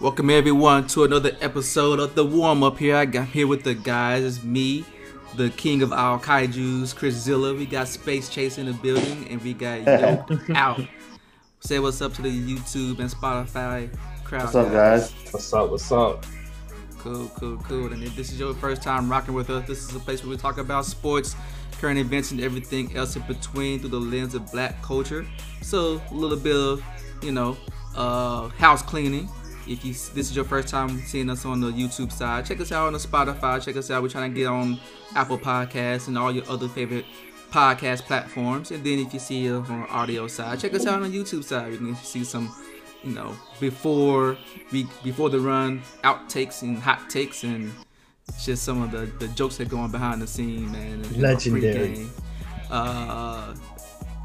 Welcome everyone to another episode of the warm up here. I got here with the guys. It's me, the king of all kaiju's, Chris Zilla. We got Space Chase in the building, and we got Yoke out. Say what's up to the YouTube and Spotify crowd. What's up, guys? What's up? What's up? Cool, cool, cool. And if this is your first time rocking with us, this is a place where we talk about sports, current events, and everything else in between through the lens of black culture. So a little bit of, you know, uh, house cleaning. If you this is your first time seeing us on the YouTube side, check us out on the Spotify. Check us out. We're trying to get on Apple Podcasts and all your other favorite podcast platforms. And then if you see us on the audio side, check us out on the YouTube side. You can see some, you know, before we before the run outtakes and hot takes and just some of the the jokes that go on behind the scene, man. Legendary. Uh,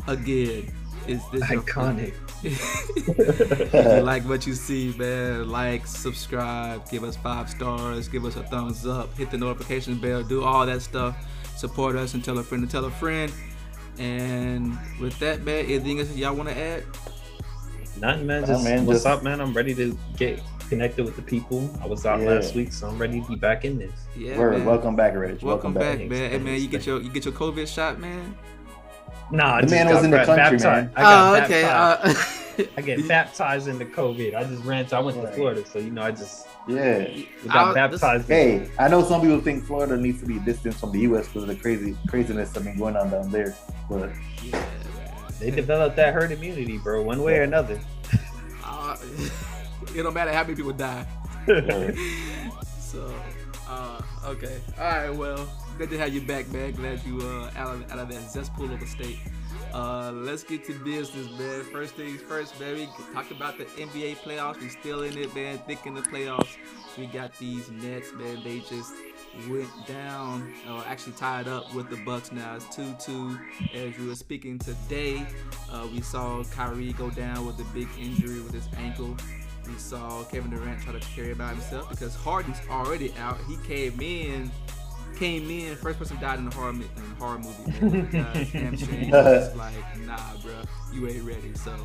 again, is this Iconic. if you like what you see, man, like, subscribe, give us five stars, give us a thumbs up, hit the notification bell, do all that stuff. Support us and tell a friend to tell a friend. And with that, man, anything else y'all want to add? Nothing, man. Nah, Just man, what's just- up, man? I'm ready to get connected with the people. I was out Yeah. last week, so I'm ready to be back in this. Yeah, Word, man. welcome back, Rich. Welcome, Welcome, back, back. man. Hey, man, you get your you get your COVID shot, man. Nah, I The man was in the ba- country, baptized. man. I got Oh, okay. baptized. Uh, I get baptized into COVID. I just ran to. I went to Florida, so you know, I just Yeah. got I- this- baptized. Hey, I know some people think Florida needs to be distant from the U.S. because of the crazy craziness that I mean going on down there. But yeah. They developed that herd immunity, bro, one way or another. Uh, it don't matter how many people die. word. So, uh, okay. All right, well, good to have you back, man. Glad you uh, out, of, out of that cesspool of a state. Uh, let's get to business, man. First things first, man. We talked about the NBA playoffs. We still in it, man. Thick in the playoffs. We got these Nets, man. They just went down, or actually tied up with the Bucks now. It's 2-2. As we were speaking today, uh, we saw Kyrie go down with a big injury with his ankle. We saw Kevin Durant try to carry it by himself because Harden's already out. He came in, came in, first person died in the horror, in the horror movie. Man. Guy's hamstring was like, nah, bro, you ain't ready. So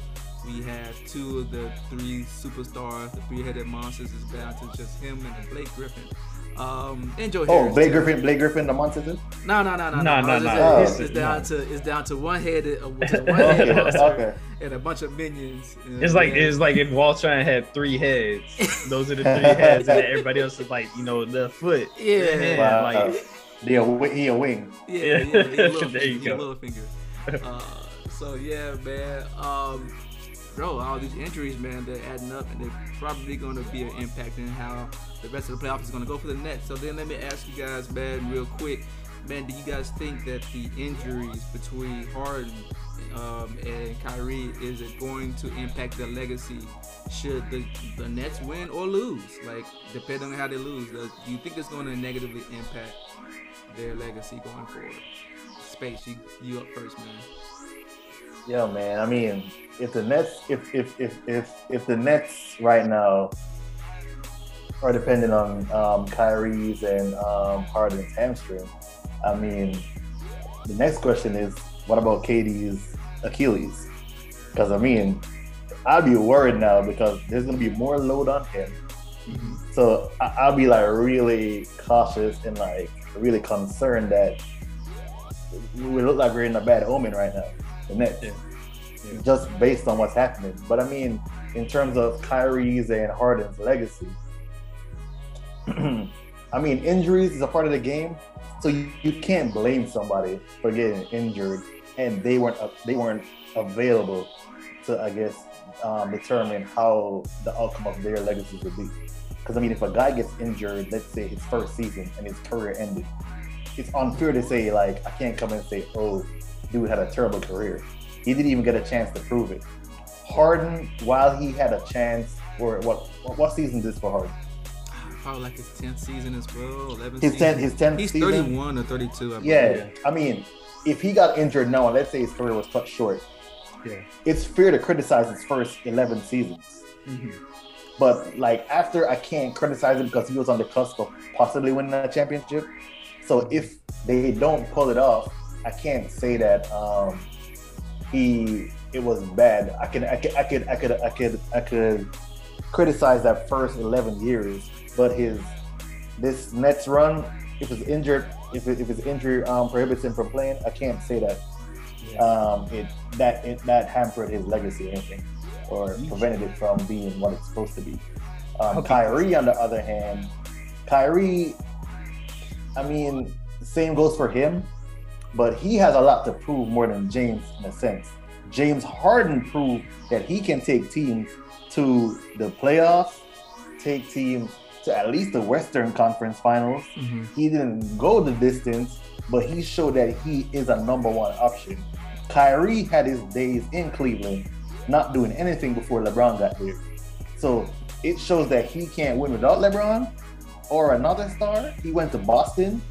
we have two of the three superstars, the three-headed monsters, is down to just him and Blake Griffin. Um, and Joe Oh, Blake. Griffin, Blake Griffin, the monster. too? No, no, no, no, No, no, It's, no. Oh. it's, it's down No. to it's down to one headed, uh, one headed Okay, and a bunch of minions. It's like Yeah. it's like if Voltron had three heads. Those are the three heads, and everybody else is like, you know, the foot. Yeah. the hand, Wow. like He a, he a wing. Yeah, Yeah. yeah, yeah, little, There you finger, go. little finger. Uh, so yeah, man. Um, bro, all these injuries, man, they're adding up, and they're probably going to be an impact in how the rest of the playoffs is going to go for the Nets. So then, let me ask you guys, man, real quick, man, do you guys think that the injuries between Harden um, and Kyrie is it going to impact their legacy? Should the the Nets win or lose? Like, depending on how they lose, do you think it's going to negatively impact their legacy going forward? Space, you you up first, man. Yeah, man. I mean, if the Nets, if if if if, if the Nets right now are dependent on um, Kyrie's and um, Harden's hamstring, I mean, the next question is, what about KD's Achilles? Because I mean, I'd be worried now because there's gonna be more load on him. So I- I'll be like really cautious and like really concerned that we look like we're in a bad omen right now. The Nets, Yeah. Yeah. just based on what's happening. But I mean, in terms of Kyrie's and Harden's legacy, I mean, injuries is a part of the game, so you, you can't blame somebody for getting injured and they weren't they weren't available to I guess um, determine how the outcome of their legacies would be. Because I mean, if a guy gets injured, let's say his first season and his career ended, it's unfair to say like I can't come and say, oh, dude had a terrible career. He didn't even get a chance to prove it. Harden, while he had a chance, or what what season is this for Harden? Probably like his tenth season as well, eleventh. His ten, his tenth He's season. thirty-one or thirty-two. I believe. Yeah, I mean, if he got injured now, let's say his career was cut short, Yeah. it's fair to criticize his first eleven seasons. Mhm. But like after, I can't criticize him because he was on the cusp of possibly winning a championship. So if they don't pull it off, I can't say that um, he it was bad. I can I could I could I could I could I could criticize that first 11 years, but his this Nets run, if it's injured, if, it, if his injury um, prohibits him from playing, I can't say that um, it that it, that hampered his legacy or anything, or prevented it from being what it's supposed to be. Um, Okay. Kyrie, on the other hand, Kyrie, I mean, same goes for him, but he has a lot to prove more than James in a sense. James Harden proved that he can take teams to the playoffs, take teams to at least the Western Conference Finals. Mhm. He didn't go the distance, but he showed that he is a number one option. Kyrie had his days in Cleveland, not doing anything before LeBron got there. So it shows that he can't win without LeBron or another star. He went to Boston,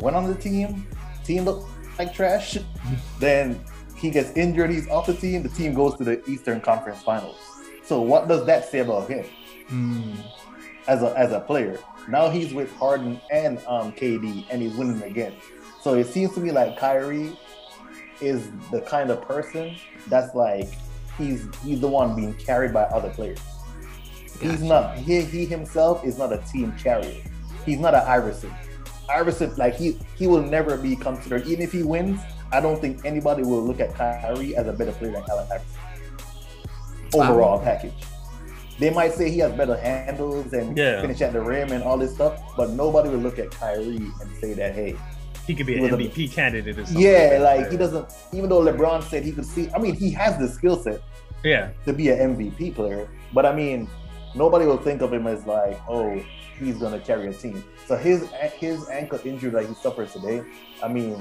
went on the team, team looked like trash. then he gets injured, he's off the team, the team goes to the Eastern Conference Finals. So what does that say about him? Mm. As a as a player. Now he's with Harden and um, KD, and he's winning again. So it seems to me like Kyrie is the kind of person that's like he's he's the one being carried by other players. He's not he, he himself is not a team carrier. He's not an Iverson. Iverson like he he will never be considered even if he wins. I don't think anybody will look at Kyrie as a better player than Allen Iverson. Overall package. They might say he has better handles and Yeah. finish at the rim and all this stuff, but nobody would look at Kyrie and say that, hey, He could be an was a- MVP candidate or something. yeah, that. like he doesn't. Even though LeBron said he could see, I mean, he has the skill set Yeah, to be an MVP player, but I mean, nobody will think of him as like, oh, he's gonna carry a team. So his his ankle injury that he suffered today, I mean,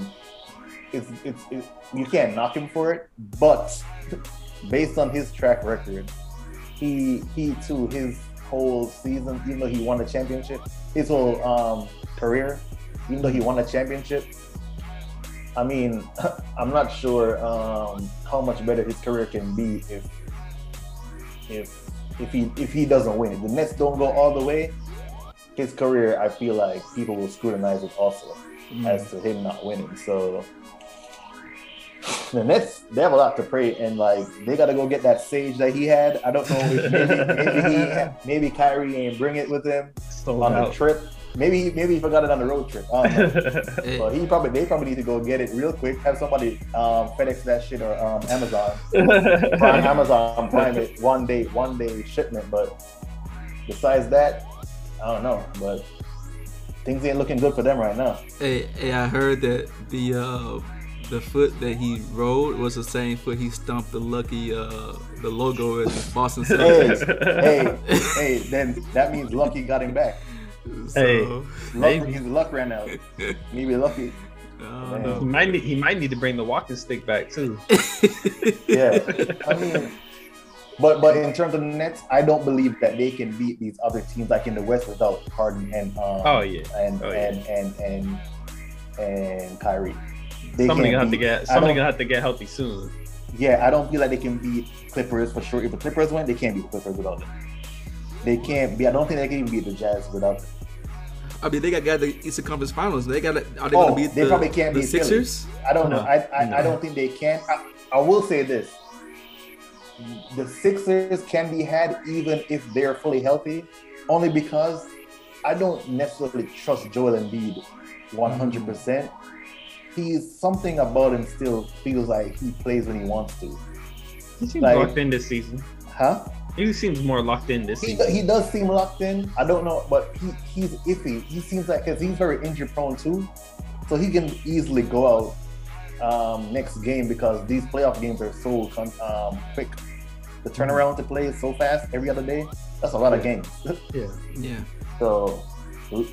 it's it's it, you can't knock him for it, but based on his track record, he he too his whole season, even though he won a championship, his whole um, career, even though he won a championship. I mean, I'm not sure um, how much better his career can be if if if he if he doesn't win. If the Nets don't go all the way, his career, I feel like people will scrutinize it also Mm. as to him not winning. So the Nets, they have a lot to pray, and like they got to go get that sage that he had. I don't know if maybe maybe he maybe Kyrie ain't bring it with him sold on the trip. Maybe he, maybe he forgot it on the road trip. I don't know. Hey, But he probably they probably need to go get it real quick. Have somebody um, FedEx that shit or um, Amazon. Prime Amazon Prime it one day one day shipment. But besides that, I don't know. But things ain't looking good for them right now. hey, hey, I heard that the uh, the foot that he rode was the same foot he stumped the lucky uh, the logo at the Boston Celtics. hey, hey! Then that means Lucky got him back. So, Hey. Luck, Maybe. his luck ran out. Maybe Lucky. I he might need he might need to bring the walking stick back too. Yeah, I mean, but but in terms of the Nets, I don't believe that they can beat these other teams like in the West without Harden and um, Oh yeah, and, Oh, yeah. and and and and Kyrie. They somebody gonna have to get somebody gonna have to get healthy soon. Yeah, I don't feel like they can beat Clippers for sure. If the Clippers win, they can't beat Clippers without them. They can't be. I don't think they can even beat the Jazz without them. I mean, they got got the Eastern Conference Finals. They got. Are they Oh, gonna beat they the, probably can't the beat Philly. Sixers? I don't know. I I, No. I don't think they can. I, I will say this: the Sixers can be had even if they're fully healthy, only because I don't necessarily trust Joel Embiid 100. Percent He's something about him still feels like he plays when he wants to, He seems Like- locked in this season. huh? He seems more locked in this He, season. he does seem locked in. I don't know, but he, he's iffy. He seems like because he's very injury prone too, so he can easily go out um, next game because these playoff games are so um, quick. The turnaround to play is so fast every other day. That's a lot of games. yeah. Yeah. so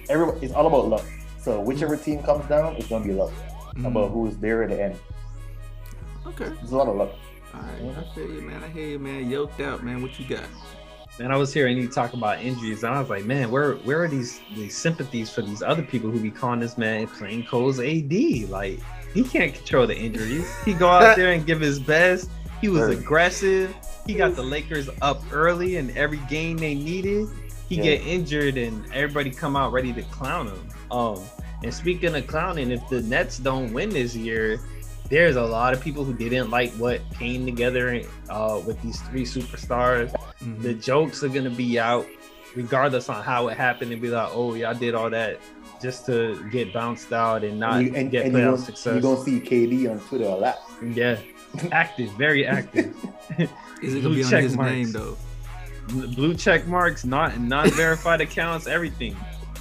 every it's all about luck. So whichever team comes down, it's gonna be luck Mm. about who is there at the end. Okay. There's a lot of luck. All right. I feel you, man. I hear you, man. Yoked out, man. What you got? Man, I was hearing you talk about injuries, and I was like, man, where where are these these sympathies for these other people who be calling this man plain cold AD? Like he can't control the injuries. He go out there and give his best. He was Right. aggressive. He got the Lakers up early in every game they needed. He Yeah. get injured and everybody come out ready to clown him. Um, and speaking of clowning, if the Nets don't win this year, there's a lot of people who didn't like what came together uh, with these three superstars. Mhm. The jokes are gonna be out, regardless on how it happened, and be like, "Oh, y'all did all that just to get bounced out and not and you, and, get and you playoff gonna, success." you're gonna see KD on Twitter a lot. Yeah, active, very active. Is it gonna be on check his marks. name though? Blue check marks, not non-verified accounts, everything.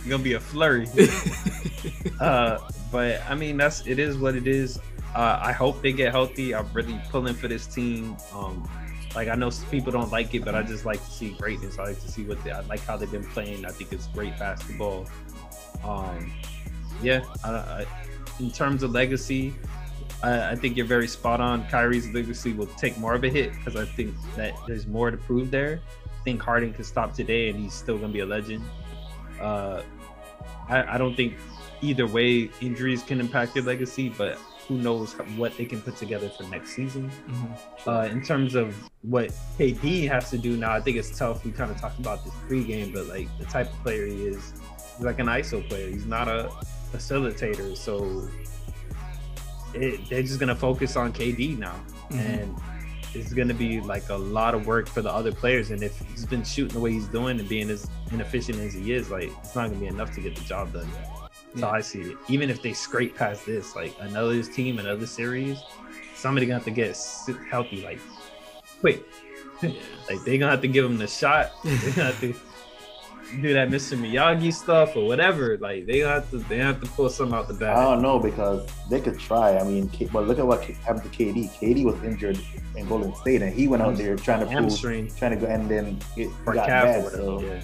Gonna be a flurry. uh, but I mean, that's it is what it is. Uh, I hope they get healthy. I'm really pulling for this team. Um, like I know people don't like it, but I just like to see greatness. I like to see what they. I like how they've been playing. I think it's great basketball. Um, yeah. I, I, in terms of legacy, I, I think you're very spot on. Kyrie's legacy will take more of a hit because I think that there's more to prove there. I think Harden could stop today and he's still gonna be a legend. Uh, I, I don't think either way injuries can impact your legacy, but who knows what they can put together for next season. Mhm. Uh, in terms of what KD has to do now, I think it's tough. We kind of talked about this pregame, but like the type of player he is, he's like an ISO player. He's not a facilitator, so it, they're just gonna focus on KD now, Mhm. and it's gonna be like a lot of work for the other players. And if he's been shooting the way he's doing and being as inefficient as he is, like it's not gonna be enough to get the job done. So Yeah. I see it. Even if they scrape past this, like another team, another series, somebody gonna have to get s- healthy like quick. Yeah. Like they gonna have to give him the shot. They gonna have to do that Mr. Miyagi stuff or whatever. Like they have to they have to pull something out the back. I bag. don't know because they could try. I mean, K- but look at what happened to KD. KD was injured in Golden State, and he went out there trying to prove, Hamstring trying to go, and then it got calf or bad. whatever. So yeah.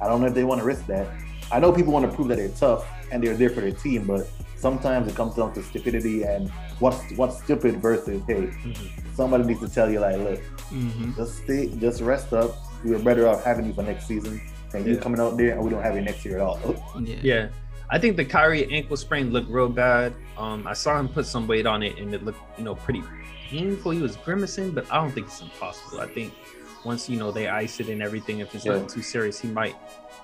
I don't know if they want to risk that. I know people want to prove that they're tough and they're there for their team, but sometimes it comes down to stupidity and what's what's stupid versus hey, Mhm. somebody needs to tell you like, look, Mhm. just stay, just rest up. We are better off having you for next season than you coming out there and we don't have you next year at all. Yeah. Yeah. I think the Kyrie ankle sprain looked real bad. Um, I saw him put some weight on it, and it looked, you know, pretty painful. He was grimacing, but I don't think it's impossible. I think once you know they ice it and everything, if it's Yeah. not too serious, he might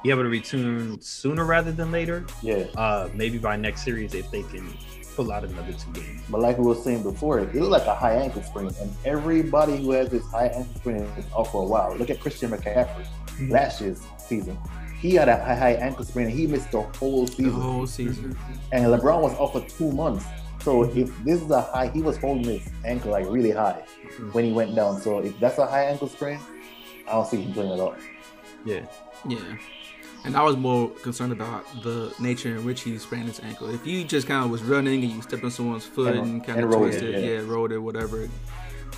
be able to return sooner rather than later. Yeah, Uh, maybe by next series if they can pull out another two games. but like we were saying before, it looked like a high ankle sprain, and everybody who has this high ankle sprain is out for a while. Look at Christian McCaffrey Mhm. last year's season. He had a high, high ankle sprain, and he missed the whole The season. whole season. and LeBron was off for two months. So if this is a high, he was holding his ankle like really high when he went down. So if that's a high ankle sprain, I don't see him playing at all. Yeah. Yeah. And I was more concerned about the nature in which he sprained his ankle. If you just kind of was running and you stepped on someone's foot And- and, kind of and rolled it, yeah. yeah. rolled it, whatever.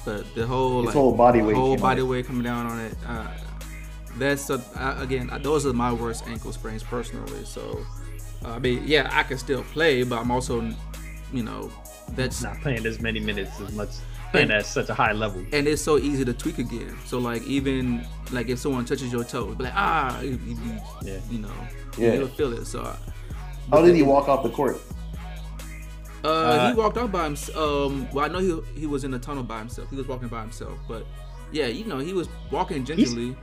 But the whole like, whole body weight. whole body weight coming down on it. Uh, that's uh, again, uh, those are my worst ankle sprains personally. So, uh, I mean, yeah, I can still play, but I'm also, you know, that's Not playing as many minutes as much and at such a high level. and it's so easy to tweak again. So like even like if someone touches your toe, be like ah, you, you, Yeah. you know, Yeah. you'll feel it. So. How did he walk off the court? Uh, Uh, he walked out by himself. Um, well, I know he he was in the tunnel by himself. He was walking by himself, but yeah, you know, he was walking gingerly.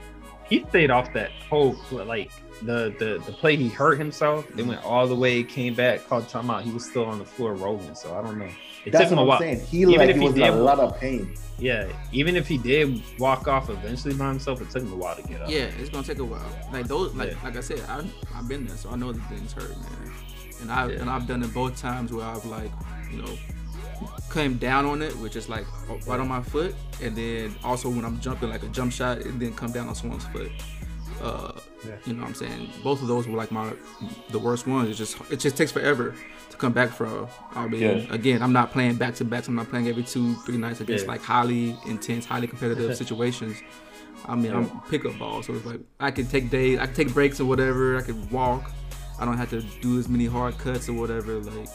He stayed off that whole like the the the play he hurt himself. They went all the way, came back, called timeout. He was still on the floor rolling. So I don't know. It That's took him what a I'm while. saying. He Even like if he he was in did- a lot of pain. Yeah, even if he did walk off eventually by himself, it took him a while to get up. Yeah, it's gonna take a while. Like those, like Yeah. like I said, I I've been there, so I know that things hurt, man. And I Yeah. and I've done it both times where I've like, you know, came down on it, which is like right on my foot, and then also when I'm jumping like a jump shot, and then come down on someone's foot. Uh, Yeah. you know what I'm saying? Both of those were like my the worst ones. It just it just takes forever to come back from. I mean, Yeah. again, I'm not playing back to backs. I'm not playing every two, three nights against Yeah. like highly intense, highly competitive situations. I mean. I'm pickup ball, so it's like I can take days, I can take breaks or whatever. I can walk. I don't have to do as many hard cuts or whatever. Like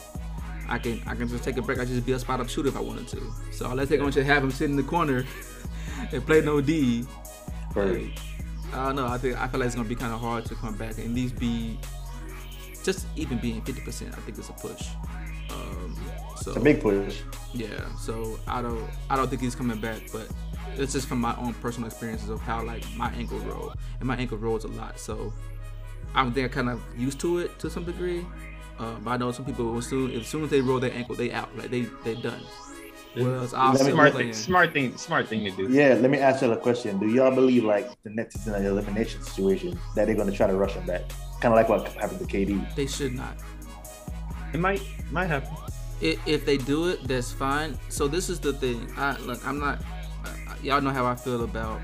I can, I can just take a break. I just be a spot up shooter if I wanted to. So unless they're going to have him sit in the corner and play no D, like, I don't know. I think I feel like it's gonna be kind of hard to come back and at least be just even being 50%. I think it's a push. Um, so It's a big push. yeah, so I don't I don't think he's coming back, but it's just from my own personal experiences of how like my ankle roll and my ankle rolls a lot. So I think I kind of used to it to some degree. Uh, but I know some people will soon as soon as they roll their ankle, they out. Like they they done. Yeah. Whereas Let I'm me- still smart playing. thing, smart thing, smart thing to do. Yeah, let me ask y'all a question. Do y'all believe like the Nets is in an elimination situation that they're gonna try to rush him back? Kind of like what happened to KD. They should not. It might might happen. I- If they do it, that's fine. So this is the thing. I look. I'm not. Uh, y'all know how I feel about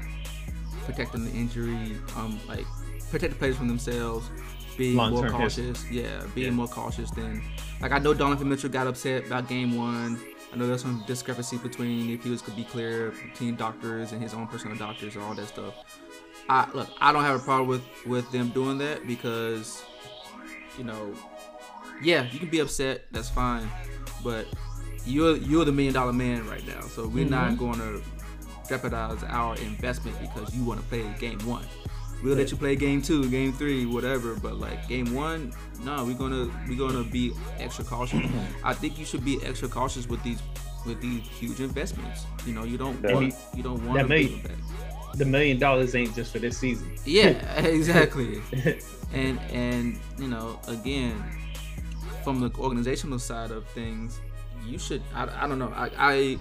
protecting the injury. Um, like protect the players from themselves, being more Long-term cautious. Yeah, being Yeah. more cautious than. Like I know Donovan Mitchell got upset about Game One. I know there's some discrepancy between if he was could be clear between doctors and his own personal doctors and all that stuff. I look. I don't have a problem with with them doing that because, you know, yeah, you can be upset. That's fine, but you're you're the million dollar man right now. So we're not mm-hmm. going to jeopardize our investment because you want to play game one. We'll let you play game two, game three, whatever. But like game one, no, we're gonna we're gonna be extra cautious. I think you should be extra cautious with these with these huge investments. You know, you don't want you don't want to may- beat them back. The million dollars ain't just for this season. Yeah, exactly. and and you know again from the organizational side of things you should i, I don't know I, I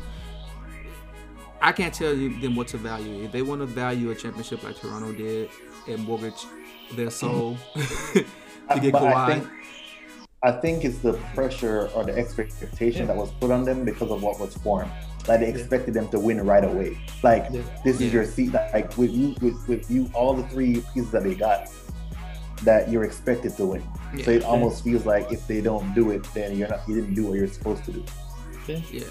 i can't tell you them what to value if they want to value a championship like toronto did and mortgage their soul to get but I Kawhi. think I think it's the pressure or the expectation Yeah. that was put on them because of what was formed. Like they expected them to win right away. Like Yeah. this is Yeah. your seat. Like with you, with, with you, all the three pieces that they got, that you're expected to win. So it almost feels like if they don't do it, then you're not. You didn't do what you're supposed to do. yeah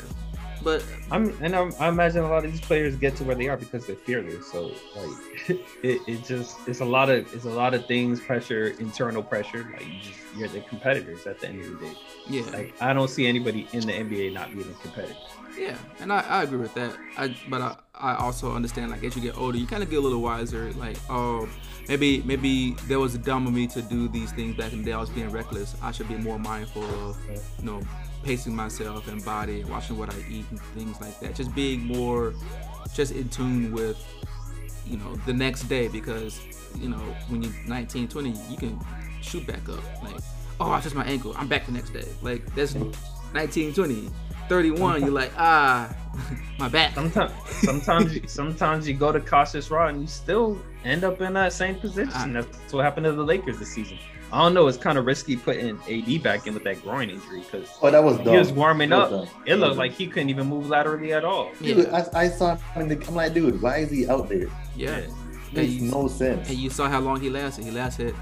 but I'm and I'm, I imagine a lot of these players get to where they are because they're fearless. So like it, it just it's a lot of it's a lot of things pressure internal pressure like you just you're the competitors at the end of the day. yeah Like I don't see anybody in the NBA not being a competitor. Yeah, and I, I agree with that. I but I, I also understand like as you get older, you kind of get a little wiser. Like oh, maybe maybe there was a dumb of me to do these things back in the day. I was being reckless. I should be more mindful of you know pacing myself and body, watching what I eat and things like that. Just being more just in tune with you know the next day because you know when you're 19, 20, you can shoot back up. Like oh, I just my ankle. I'm back the next day. Like that's 19, 20. 31, you're like, ah, my back. Sometimes sometimes you, sometimes you go to cautious route and you still end up in that same position. Ah. That's what happened to the Lakers this season. I don't know. It's kind of risky putting AD back in with that groin injury because Oh, that was dumb. he was warming That up. dumb. It looked like he couldn't even move laterally at all. Dude, Yeah, I, I saw him in the. I'm like, dude, why is he out there? yeah. Makes you, no sense. and you saw how long he lasted. He lasted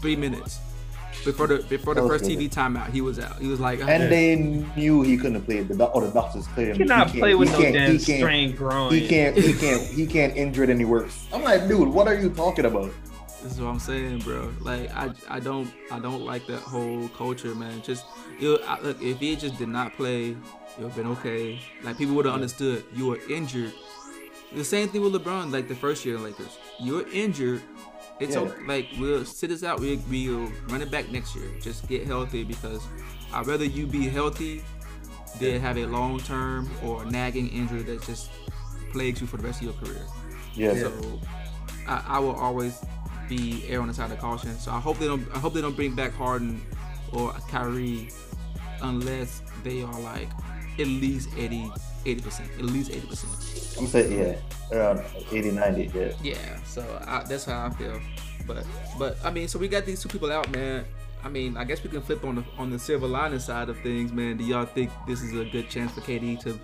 three minutes before the before the first. TV timeout. He was out. He was like, And "Ah." they knew he couldn't play. The doc- or the doctors cleared him. He cannot can't- play with he no can't- damn he can't- strained groin. He can't. He can't. He can't injure it any worse. I'm like, dude, what are you talking about? This is what I'm saying, bro. Like I, I don't, I don't like that whole culture, man. Just, you I, look, if he just did not play, it would have been okay. Like people would have understood you were injured. The same thing with LeBron, like the first year in Lakers. You're injured. It's Yeah. okay. Like we'll sit this out. We, we'll run it back next year. Just get healthy because I'd rather you be healthy than have a long term or nagging injury that just plagues you for the rest of your career. Yeah. So I, I will always be err on the side of caution. So I hope they don't. I hope they don't bring back Harden or Kyrie unless they are like at least 80 percent. At least eighty percent. I'm saying yeah, around 80, 90. Yeah. Yeah. So I, that's how I feel. But but I mean, so we got these two people out, man. I mean, I guess we can flip on the on the silver lining side of things, man. Do y'all think this is a good chance for KD to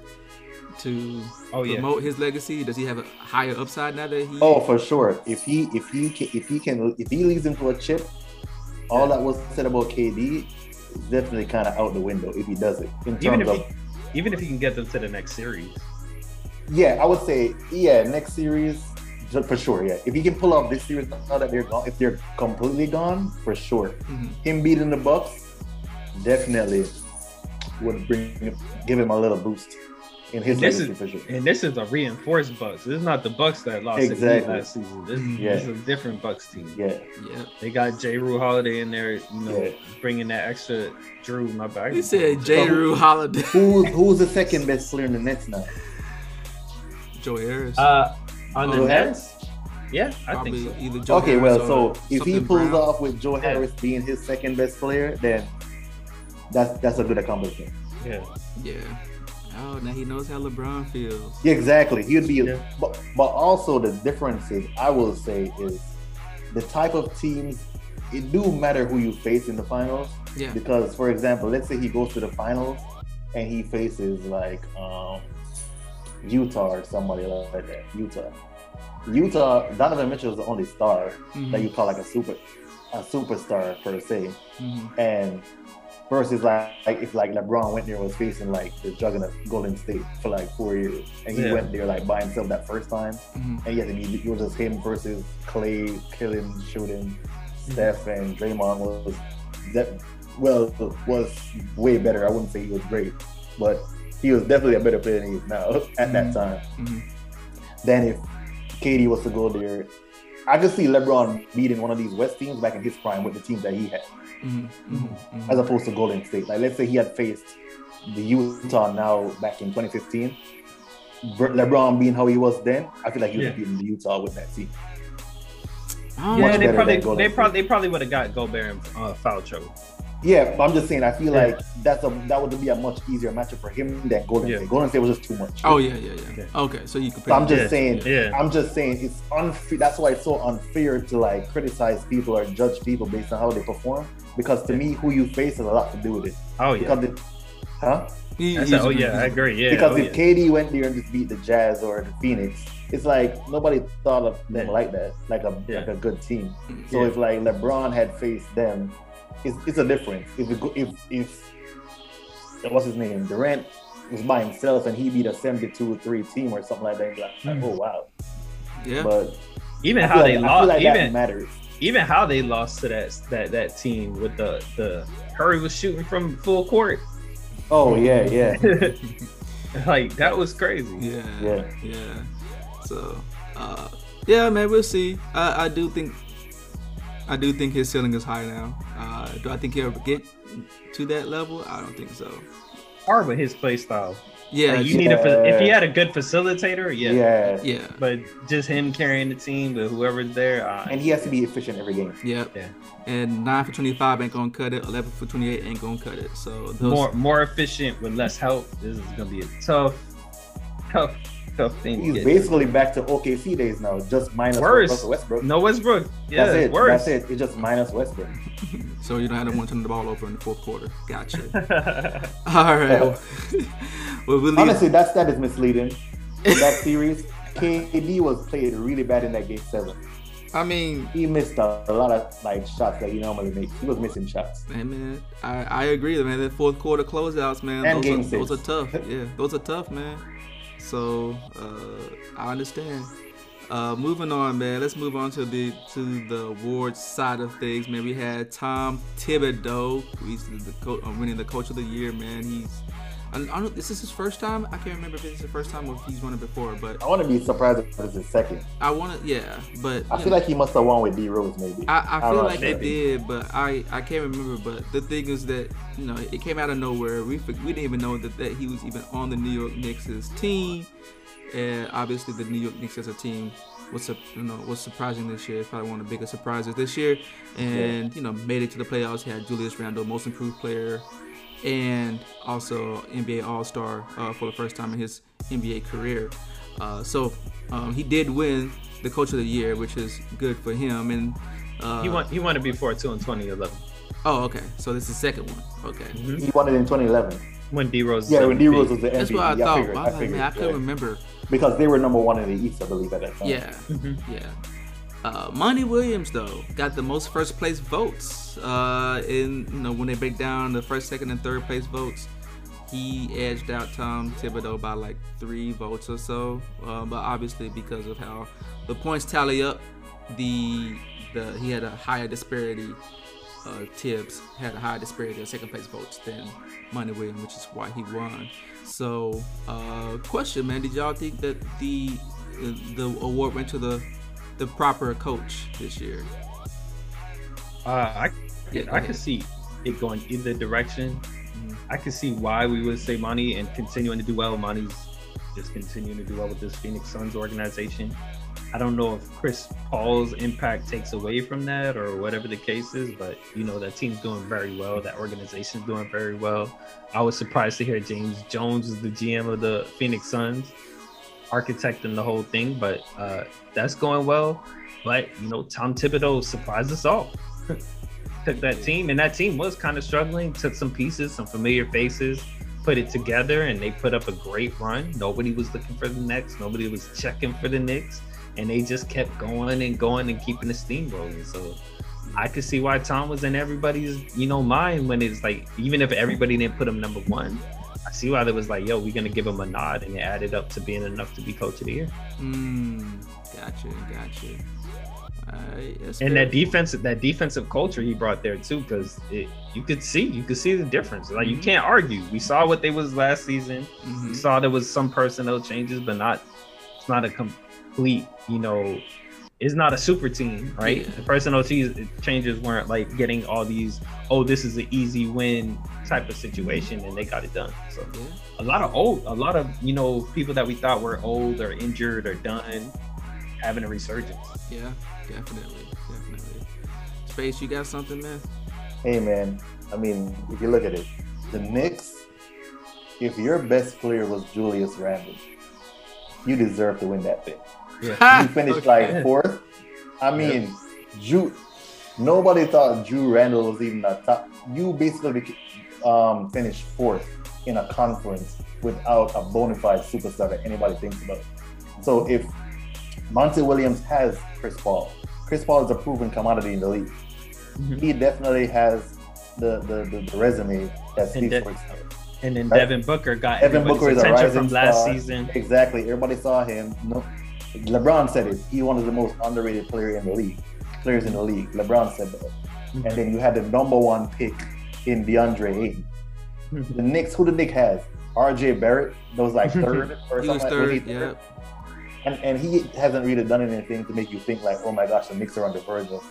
to Oh yeah. promote his legacy? Does he have a higher upside now that he? Oh, for sure. If he if he can if he can if he leads into a chip, all that was said about KD is definitely kind of out the window if he does it. In Even terms if of he, even if he can get them to the next series. yeah, I would say yeah, next series for sure. Yeah, if he can pull off this series now that they're gone, if they're completely gone, for sure. Mhm. Him beating the Bucks definitely would bring give him a little boost in his This is- for sure. And this is a reinforced Bucks. This is not the Bucks that lost Exactly. exactly. last season. This, Mhm. Yeah. this is a different Bucks team. Yeah, yeah. They got Jrue Holiday in there, you know, Yeah. bringing that extra Drew. My bad. You said Jrue Holiday. who's who's the second best player in the Nets now? Joe Harris. Uh, on the Joe Nets, yeah, I Probably think so. either Joe okay, Harris well, so if he pulls Brown. off with Joe Harris being his second best player, then that's that's a good accomplishment. Yeah. Yeah. Oh, now he knows how LeBron feels. Yeah, exactly. He would be, Yeah. but but also the difference is, I will say, is the type of teams. It do matter who you face in the finals Yeah. because, for example, let's say he goes to the finals and he faces like um, Utah or somebody like that. Utah, Utah. Donovan Mitchell is the only star Mhm. that you call like a super, a superstar per se. Mhm. and versus like, like if like LeBron went there was facing like the juggernaut Golden State for like four years, and he Yeah. went there like by himself that first time, Mhm. and he, it was just him versus Klay killing, shooting, Steph and Draymond was that well was way better. I wouldn't say he was great, but he was definitely a better player than he is now at that Mhm. time. Mhm. Then if KD was to go there. I could see LeBron beating one of these West teams back in his prime with the teams that he had Mhm. Mhm. Mhm. as opposed to Golden State. Like, let's say he had faced the Utah now back in 2015. LeBron being how he was then, I feel like he would have Yeah. beaten the Utah with that team. Yeah, Much they probably they State. probably they probably would have got Gobert in uh, foul trouble. Yeah, but I'm just saying, I feel Yeah. like that's a that would be a much easier matchup for him than Golden Yeah. State. Golden State was just too much. Oh yeah, yeah, yeah. Okay. Okay, so you So compare. I'm just Yeah, saying, yeah. I'm just saying it's unfair. That's why it's so unfair to like criticize people or judge people based on how they perform. Because to me, who you face has a lot to do with it. Oh yeah. Because it, huh? He- That's oh yeah, I agree. Yeah. because oh, if yeah. KD went there and just beat the Jazz or the Phoenix, it's like nobody thought of them Yeah. like that, like a Yeah. like a good team. So Yeah. if like LeBron had faced them, it's, it's a difference. If it, go- if if what's his name Durant was by himself and he beat a 72-3 team or something like that, you'd be like, Mhm. oh wow. Yeah. But even how feel they like, lost, like even matters. even how they lost to that that that team with the the Curry was shooting from full court. Oh yeah, yeah, like that was crazy. Yeah. Yeah. Yeah. So, uh, yeah, man, we'll see. I, I do think, I do think his ceiling is high now. Uh, do I think he'll ever get to that level? I don't think so. Hard with his play style. Yeah. Like, you yeah. need a if he had a good facilitator, yeah. yeah. yeah. But just him carrying the team with whoever's there, uh, And he has to be efficient every game. Yep. Yeah. And nine for twenty-five ain't gonna cut it. Eleven for twenty-eight ain't gonna cut it. So those, more more efficient with less help. This is gonna be a tough, tough, tough thing. to He's get. basically back to OKC days now, just minus Worse. Westbrook. No Westbrook. Yeah, That's it. worse. That's it. It's just minus Westbrook. so you don't have to want to turn the ball over in the fourth quarter. Gotcha. All right. well, we'll. Honestly, that stat is misleading. For that series, KD was played really bad in that game seven. I mean, He missed a, a lot of like shots that he normally makes. He was missing shots. Hey man, I, I agree, man. That fourth quarter closeouts, man, And those, game are, those are tough. Yeah, those are tough, man. So uh, I understand. Uh, moving on, man. Let's move on to the to the awards side of things, man. We had Tom Thibodeau, who's the, the co- uh, winning the Coach of the Year, man. He's I, I don't. This is his first time. I can't remember if it's his first time or if he's won it before, but I want to be surprised if it's his second. I want to. Yeah, but I feel know. like he must have won with D Rose, maybe. I, I I'm feel like sure. it did, but I, I can't remember. But the thing is that you know it came out of nowhere. We we didn't even know that, that he was even on the New York Knicks' team, and obviously the New York Knicks as a team was su- you know was surprising this year. It's probably one of the biggest surprises this year, and you know made it to the playoffs. He had Julius Randle, Most Improved Player, and also NBA All Star uh, for the first time in his NBA career. Uh, so um, he did win the Coach of the Year, which is good for him. And uh, he won. He won it before too in 2011 Oh, okay. So this is the second one. Okay. He won it in 2011. when D Rose. Yeah, when D Rose was the MVP. That's what I yeah, thought. figured, I I was like, figured, man, I couldn't yeah. remember. Because they were number one in the East, I believe, at that time. Yeah, Mhm. yeah. Uh, Monty Williams though got the most first place votes. Uh, in you know when they break down the first, second, and third place votes, he edged out Tom Thibodeau by like three votes or so. Uh, but obviously because of how the points tally up, the the he had a higher disparity. Uh, Tibbs had a higher disparity of second place votes than Monty Williams, which is why he won. So, uh, question, man, did y'all think that the the award went to the the proper coach this year? Uh, I Yeah, I could see it going either direction. Mhm. I could see why we would say Monty and continuing to do well. Monty's just continuing to do well with this Phoenix Suns organization. I don't know if Chris Paul's impact takes away from that or whatever the case is, but you know that team's doing very well. That organization's doing very well. I was surprised to hear James Jones is the GM of the Phoenix Suns, architecting the whole thing, but uh, that's going well. But you know, Tom Thibodeau surprised us all. took that team, and that team was kind of struggling. Took some pieces, some familiar faces, put it together, and they put up a great run. Nobody was looking for the Knicks. Nobody was checking for the Knicks, and they just kept going and going and keeping the steam rolling. So I could see why Tom was in everybody's, you know, mind when it's like, even if everybody didn't put him number one, I see why they was like, yo, we're gonna give him a nod, and it added up to being enough to be coach of the year. Mm, gotcha, gotcha. And that defensive that defensive culture he brought there too because you could see you could see the difference like you Mhm. can't argue we saw what they was last season we Mhm. saw there was some personnel changes but not it's not a complete you know it's not a super team right Yeah. the personnel changes weren't like getting all these oh this is an easy win type of situation and they got it done so Yeah. a lot of old a lot of you know people that we thought were old or injured or done having a resurgence Yeah, definitely, definitely. Space, you got something, man? Hey man, I mean, if you look at it, the Knicks, if your best player was Julius Randle, you deserve to win that thing. Yeah You finished Okay. like fourth. I mean, Drew. Nobody thought Drew Randle was even a top. You basically um, finished fourth in a conference without a bona fide superstar that anybody thinks about. So if Monty Williams has Chris Paul, Chris Paul is a proven commodity in the league. Mhm. He definitely has the the, the, the resume that speaks that- for itself. And then Right. Devin Booker got Devin everybody's Booker is a attention rising from last star. season. Exactly. Everybody saw him. No, LeBron said it. He one of the most underrated player in the league. Players in the league. LeBron said that. Mm-hmm. And then you had the number one pick in DeAndre Ayton. Mhm. The Knicks, who the Knicks has? RJ Barrett, that was like third or He something. was like- third, yeah. And and he hasn't really done anything to make you think like, oh my gosh, the Knicks are on the verge of,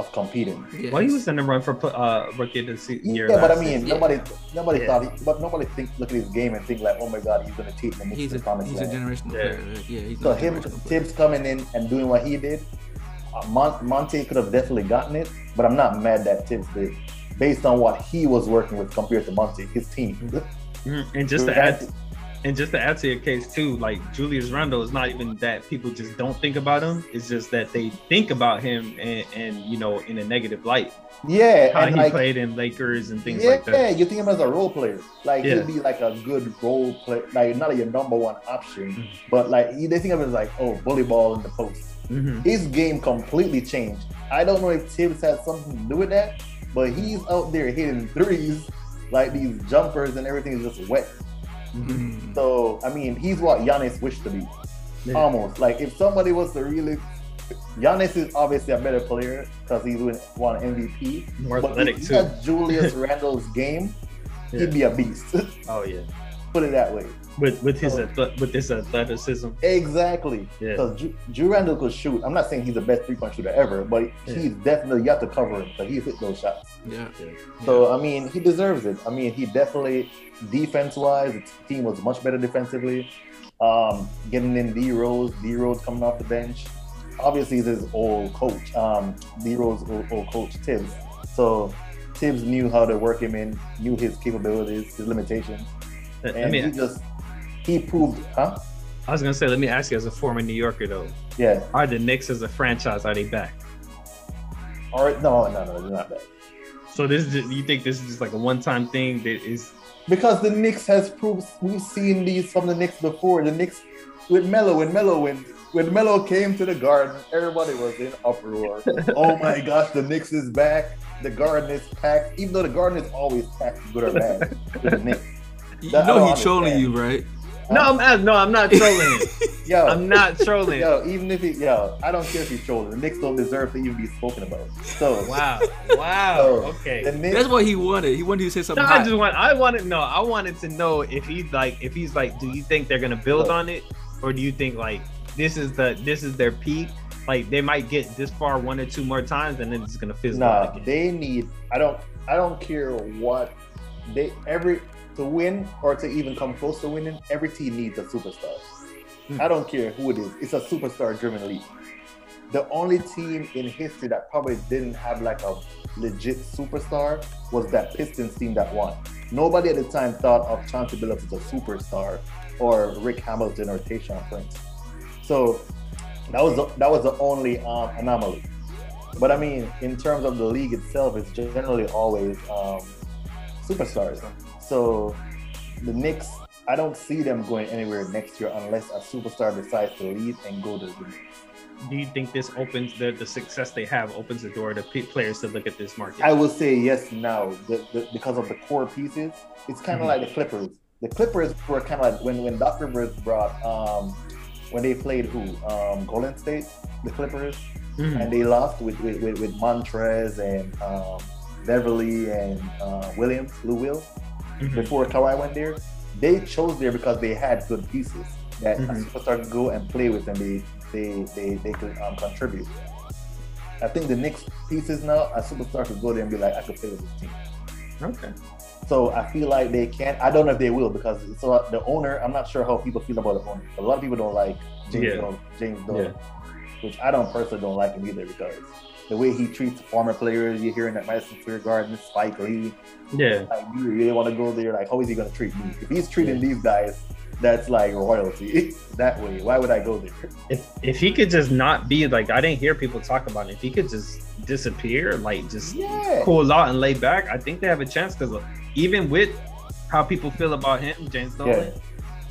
of competing. yeah. Well, he was in the run for uh, rookie of the se- Yeah, year. but I mean, season. Yeah. nobody nobody Yeah. thought, he, but nobody think look at his game and think like, oh my god, he's gonna take the Knicks He's to a the promised he's a land. generational Yeah. player. Right? Yeah, he's So him, generational player. Tibbs coming in and doing what he did, uh, Mon- Monty could have definitely gotten it, but I'm not mad that Tibbs did, based on what he was working with compared to Monty, his team. Mhm. and just to add, and just to add to your case too, like Julius Randle is not even that people just don't think about him. It's just that they think about him and, and you know in a negative light. yeah, How and he like, played in Lakers and things yeah, like that. Yeah, you think him as a role player, like Yeah. he'd be like a good role player, like not your number one option, Mhm. but like they think of him as like, oh, bully ball in the post. Mhm. His game completely changed. I don't know if Tibbs had something to do with that, but he's out there hitting threes, like these jumpers and everything is just wet. Mhm. So I mean, he's what Giannis wished to be. Yeah. Almost like if somebody was to really, Giannis is obviously a better player because he's win one MVP. More But athletic if too. he had Julius Randle's game, Yeah. he'd be a beast. Oh yeah, Put it that way. with with his So- athle- with his athleticism. Exactly. Yeah. Because Ju- Drew Randle could shoot. I'm not saying he's the best three point shooter ever, but Yeah. he's definitely you have to cover him because he hit those shots. Yeah. So I mean, he deserves it. I mean, he definitely defense wise, the team was much better defensively. Um, getting in D Rose, D Rose coming off the bench. Obviously, he's his old coach, um, D Rose old, old coach Tibbs. So Tibbs knew how to work him in, knew his capabilities, his limitations, I and mean, he just he proved, huh? I was gonna say, let me ask you, as a former New Yorker though, Yeah. are the Knicks as a franchise are they back? All right. No, no, no, they're not bad. So this is just, you think this is just like a one time thing that is Because the Knicks has proved we've seen these from the Knicks before. The Knicks with Melo, when Melo when when Melo came to the garden, everybody was in uproar. oh my gosh, the Knicks is back. The garden is packed. Even though the garden is always packed, good or bad, the Knicks. You That- know he's trolling you, right? No, I'm no, I'm not trolling. Yo, I'm not trolling. Yo, even if he, yo, I don't care if he's trolling. The Knicks don't deserve to even be spoken about. So, Wow, wow. So, okay. Knicks, That's what he wanted. He wanted you to say something. No, something I just want. I wanted no. I wanted to know if he's like, if he's like, do you think they're gonna build Look. on it, or do you think like this is the this is their peak? Like they might get this far one or two more times, and then it's gonna fizzle out Nah, again. they need. I don't. I don't care what they every to win or to even come close to winning. Every team needs a superstar. I don't care who it is. It's a superstar driven league. The only team in history that probably didn't have like a legit superstar was that Pistons team that won. Nobody at the time thought of Chauncey Billups as a superstar or Rick Hamilton or Tayshaun Prince. So that was the, that was the only um, anomaly. But I mean, in terms of the league itself, it's generally always um, superstars. So the Knicks, I don't see them going anywhere next year unless a superstar decides to leave and go to the Knicks. Do you think this opens the, the success they have opens the door to p- players to look at this market? I will say yes now the, the, because of the core pieces. It's kind of Mhm. like the Clippers. The Clippers were kind of like when when Doc Rivers brought um, when they played who um, Golden State, the Clippers, Mhm. and they lost with with, with, with Montrez and um, Beverley and uh, Williams, Lou Will. Mhm. before Kawhi went there, they chose there because they had good pieces that Mhm. a superstar could go and play with and they they they, they could um, contribute. I think the next pieces now, a superstar could go there and be like, I could play with this team. Okay. So I feel like they can't. I don't know if they will because it's a lot, the owner. I'm not sure how people feel about the owner. A lot of people don't like James Yeah. Dolan, James Dolan, which I don't personally don't like him either because the way he treats former players. You're hearing at Madison Square Garden, Spike Lee, Yeah. like you really want to go there like how is he going to treat me if he's treating these guys that's like royalty that way why would i go there If if he could just not be like I didn't hear people talk about it. If he could just disappear, like just yeah cool out and lay back, I think they have a chance because uh, even with how people feel about him, James Dolan,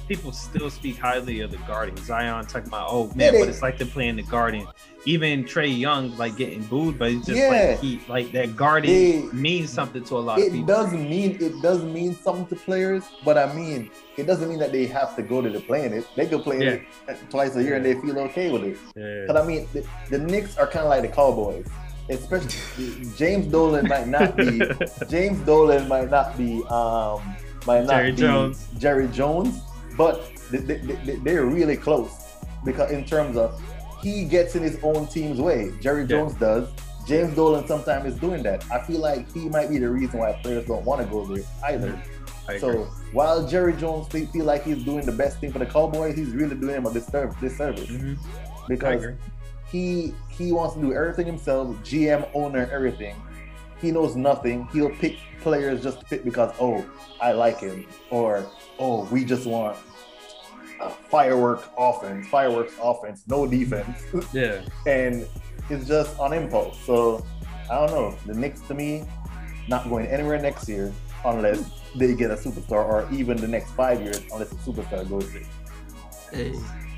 people still speak highly of the Garden. Zion talking about, oh man, Yeah, they- what it's like to play in the Garden. Even Trae Young like getting booed, but it's just Yeah. like he like that Garden They- means something to a lot of people. it people. does mean it does mean something to players but i mean it doesn't mean that they have to go to the planet. they could play it twice a year and they feel okay with it Yeah. Because I mean, the, the Knicks are kind of like the Cowboys, especially James Dolan might not be James Dolan might not be um might not Jerry be Jones. Jerry Jones, but they, they, they, they're really close because in terms of he gets in his own team's way. Jerry Yeah. Jones does. James Dolan sometimes is doing that. I feel like he might be the reason why players don't want to go there either. So while Jerry Jones feel, like he's doing the best thing for the Cowboys, he's really doing him a disservice. disservice Mhm. Because he he wants to do everything himself, GM, owner, everything. He knows nothing. He'll pick players just to pick because oh, I like him, or oh, we just want a firework offense, fireworks offense, no defense, Yeah. and it's just on impulse. So I don't know. The Knicks to me, not going anywhere next year unless they get a superstar, or even the next five years unless a superstar goes there. Hey,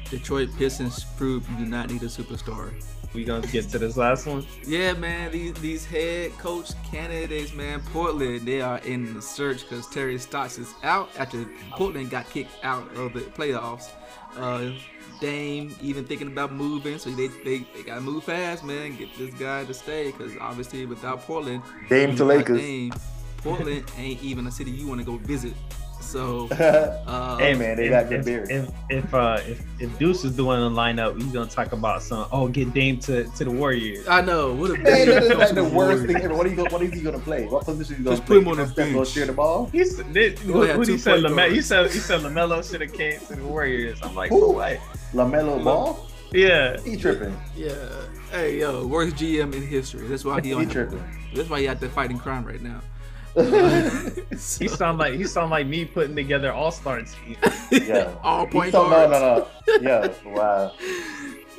Detroit Pistons proved you do not need a superstar. We gonna get to this last one. Yeah, man, these these head coach candidates, man, Portland, they are in the search because Terry Stotts is out after Portland got kicked out of the playoffs. Uh, Dame even thinking about moving, so they they, they gotta move fast, man, get this guy to stay because obviously without Portland, Dame to without Lakers. Dame, Portland ain't even a city you want to go visit. So, hey uh, man, they got good if, beers. if if uh if, if Deuce is doing a lineup, he's gonna talk about some oh get Dame to, to the Warriors. I know what a Hey, that is like the worst was. thing ever. What are you go, What is he gonna play? What position is he gonna Just play? put him on He the gonna bench. share the ball. He said, did, He who, had who two he said, point Lame- you guards. said, you said LaMelo should have came to the Warriors. I'm like, Who? for what? LaMelo Ball? Yeah. He tripping. Yeah. Hey yo, worst GM in history. That's why he He on. tripping. That's why he out there fighting crime right now. He sound like he sound like me putting together all star team. Yeah. All He point told- guards. no, no, no. Yeah. Wow.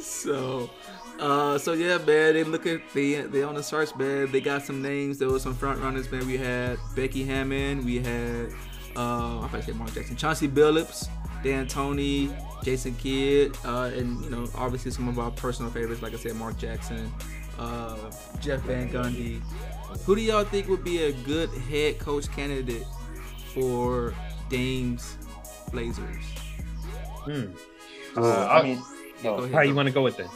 So, uh, so yeah, man. They look at they they on the search, man. They got some names. There was some front runners, man. We had Becky Hammon. We had uh, I'm about to say Mark Jackson, Chauncey Billups, D'Antoni, Jason Kidd, uh, and you know obviously some of our personal favorites, like I said, Mark Jackson, uh, Jeff Van Gundy. Who do y'all think would be a good head coach candidate for Dame's Blazers? Hmm. So, Uh, I mean, no. ahead. How you want to go with this?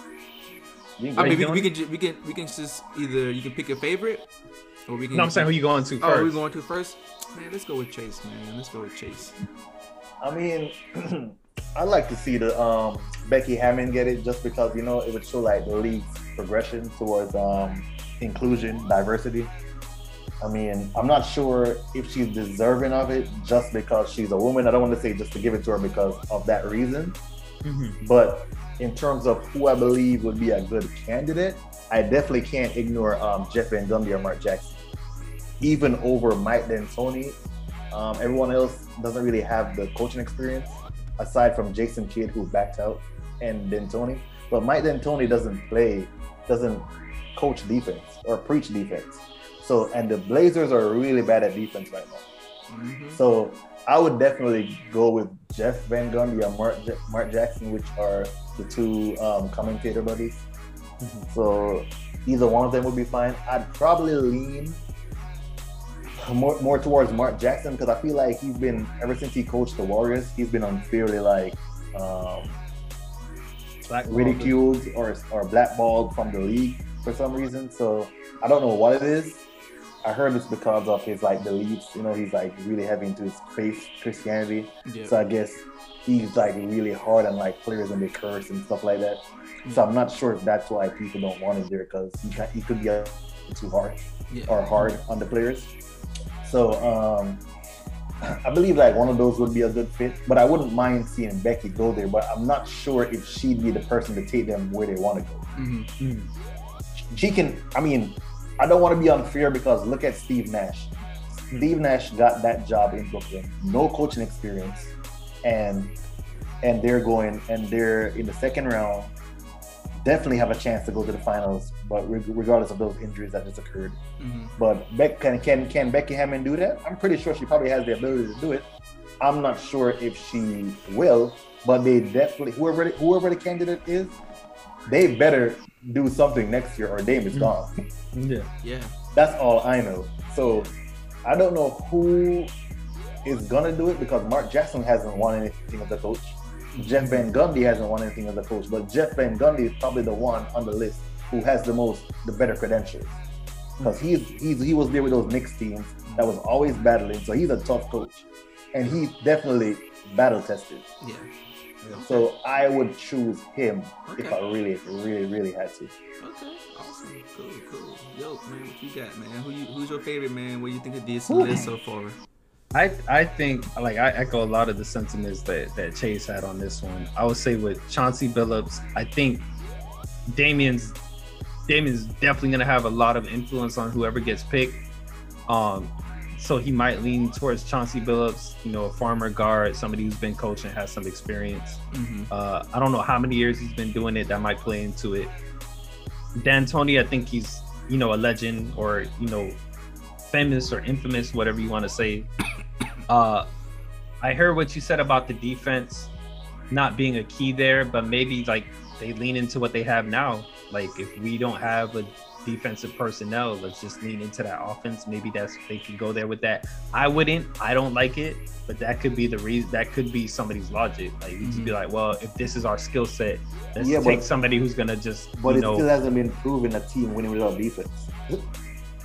I mean, we, we can we can we can just either you can pick your favorite, or we can. No, I'm saying who you going to Oh, are we going to first? Man, let's go with Chase, man. Let's go with Chase. I mean, I'd like to see the um, Becky Hammon get it just because you know it would show like the league's progression towards um, inclusion, diversity. I mean, I'm not sure if she's deserving of it just because she's a woman. I don't want to say just to give it to her because of that reason. Mhm. But in terms of who I believe would be a good candidate, I definitely can't ignore um, Jeff Van Gundy or Mark Jackson. Even over Mike D'Antoni, um, everyone else doesn't really have the coaching experience, aside from Jason Kidd, who backed out, and D'Antoni. But Mike D'Antoni doesn't play, doesn't coach defense or preach defense. So, and the Blazers are really bad at defense right now. Mhm. So I would definitely go with Jeff Van Gundy or Mark, Mark Jackson, which are the two um, commentator buddies. Mhm. So either one of them would be fine. I'd probably lean more, more towards Mark Jackson because I feel like he's been ever since he coached the Warriors, he's been unfairly like um, ridiculed or or blackballed from the league for some reason. So I don't know what it is. I heard it's because of his like beliefs. You know, he's like really heavy into his faith, Christianity. Yeah. So I guess he's like really hard on like players and they curse and stuff like that. So I'm not sure if that's why people don't want him there because he, he could be a too hard yeah. or hard on the players. So um, I believe like one of those would be a good fit, but I wouldn't mind seeing Becky go there. But I'm not sure if she'd be the person to take them where they want to go. Mhm. Mhm. She can. I mean, I don't want to be unfair because look at Steve Nash. Steve Nash got that job in Brooklyn, no coaching experience, and and they're going and they're in the second round. Definitely have a chance to go to the finals, but regardless of those injuries that just occurred. Mhm. But Beck, can can can Becky Hammon do that? I'm pretty sure she probably has the ability to do it. I'm not sure if she will, but they definitely whoever the- whoever the candidate is, they better do something next year or Dame is Mm. gone. Yeah. Yeah. That's all I know. So I don't know who is gonna do it because Mark Jackson hasn't won anything as a coach. Jeff Van Gundy hasn't won anything as a coach, but Jeff Van Gundy is probably the one on the list who has the most, the better credentials. Because he's, he's he was there with those Knicks teams that was always battling, so he's a tough coach, and he's definitely battle tested. Yeah. So I would choose him if I really, really, really had to. Okay. Awesome. Cool. Cool. Yo, man, what you got, man? Who you, who's your favorite man? What do you think of this Whew. list so far? I I think like I echo a lot of the sentiments that that Chase had on this one. I would say with Chauncey Billups, I think Damian's Damian's definitely gonna have a lot of influence on whoever gets picked. Um, so he might lean towards Chauncey Billups, you know, a farmer guard, somebody who's been coaching, has some experience. Mm-hmm. Uh, I don't know how many years he's been doing it. That might play into it. D'Antoni, I think he's you know a legend or you know famous or infamous, whatever you want to say. Uh, I heard what you said about the defense not being a key there, but maybe like they lean into what they have now. Like if we don't have a defensive personnel, let's just lean into that offense. Maybe that's they could go there with that. I wouldn't. I don't like it, but that could be the reason. That could be somebody's logic. Like you just be mm-hmm. like, well, if this is our skill set, let's Yeah, take but- somebody who's gonna just But it know. still hasn't been proven a team winning without defense.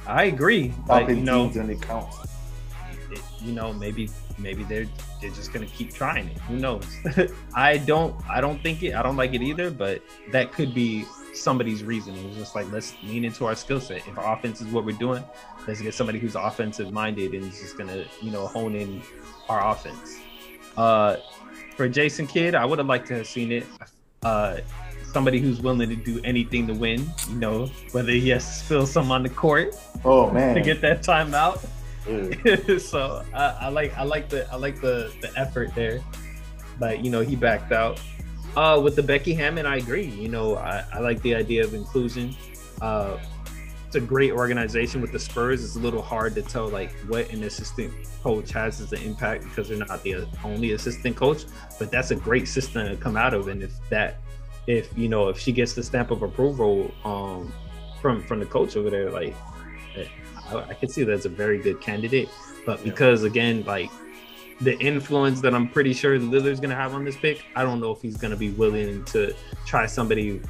I agree, but you know, teams when it counts. it- you know, maybe maybe they're they're just gonna keep trying it. Who knows? I don't I don't think it. I don't like it either. But that could be somebody's reasoning. It's just like let's lean into our skill set. If our offense is what we're doing, let's get somebody who's offensive minded and is just gonna you know hone in our offense. Uh, for Jason Kidd, I would have liked to have seen it. Uh, somebody who's willing to do anything to win. You know, whether he has to spill some on the court Oh man. to get that timeout. So I, I like I like the I like the the effort there, but you know he backed out. Uh, with the Becky Hammon, I agree. You know I, I like the idea of inclusion. Uh, it's a great organization with the Spurs. It's a little hard to tell like what an assistant coach has as an impact because they're not the only assistant coach. But that's a great system to come out of, and if that if you know if she gets the stamp of approval um from from the coach over there, like I, I can see that's a very good candidate. But because again, like the influence that I'm pretty sure Lillard's gonna have on this pick, I don't know if he's gonna be willing to try somebody.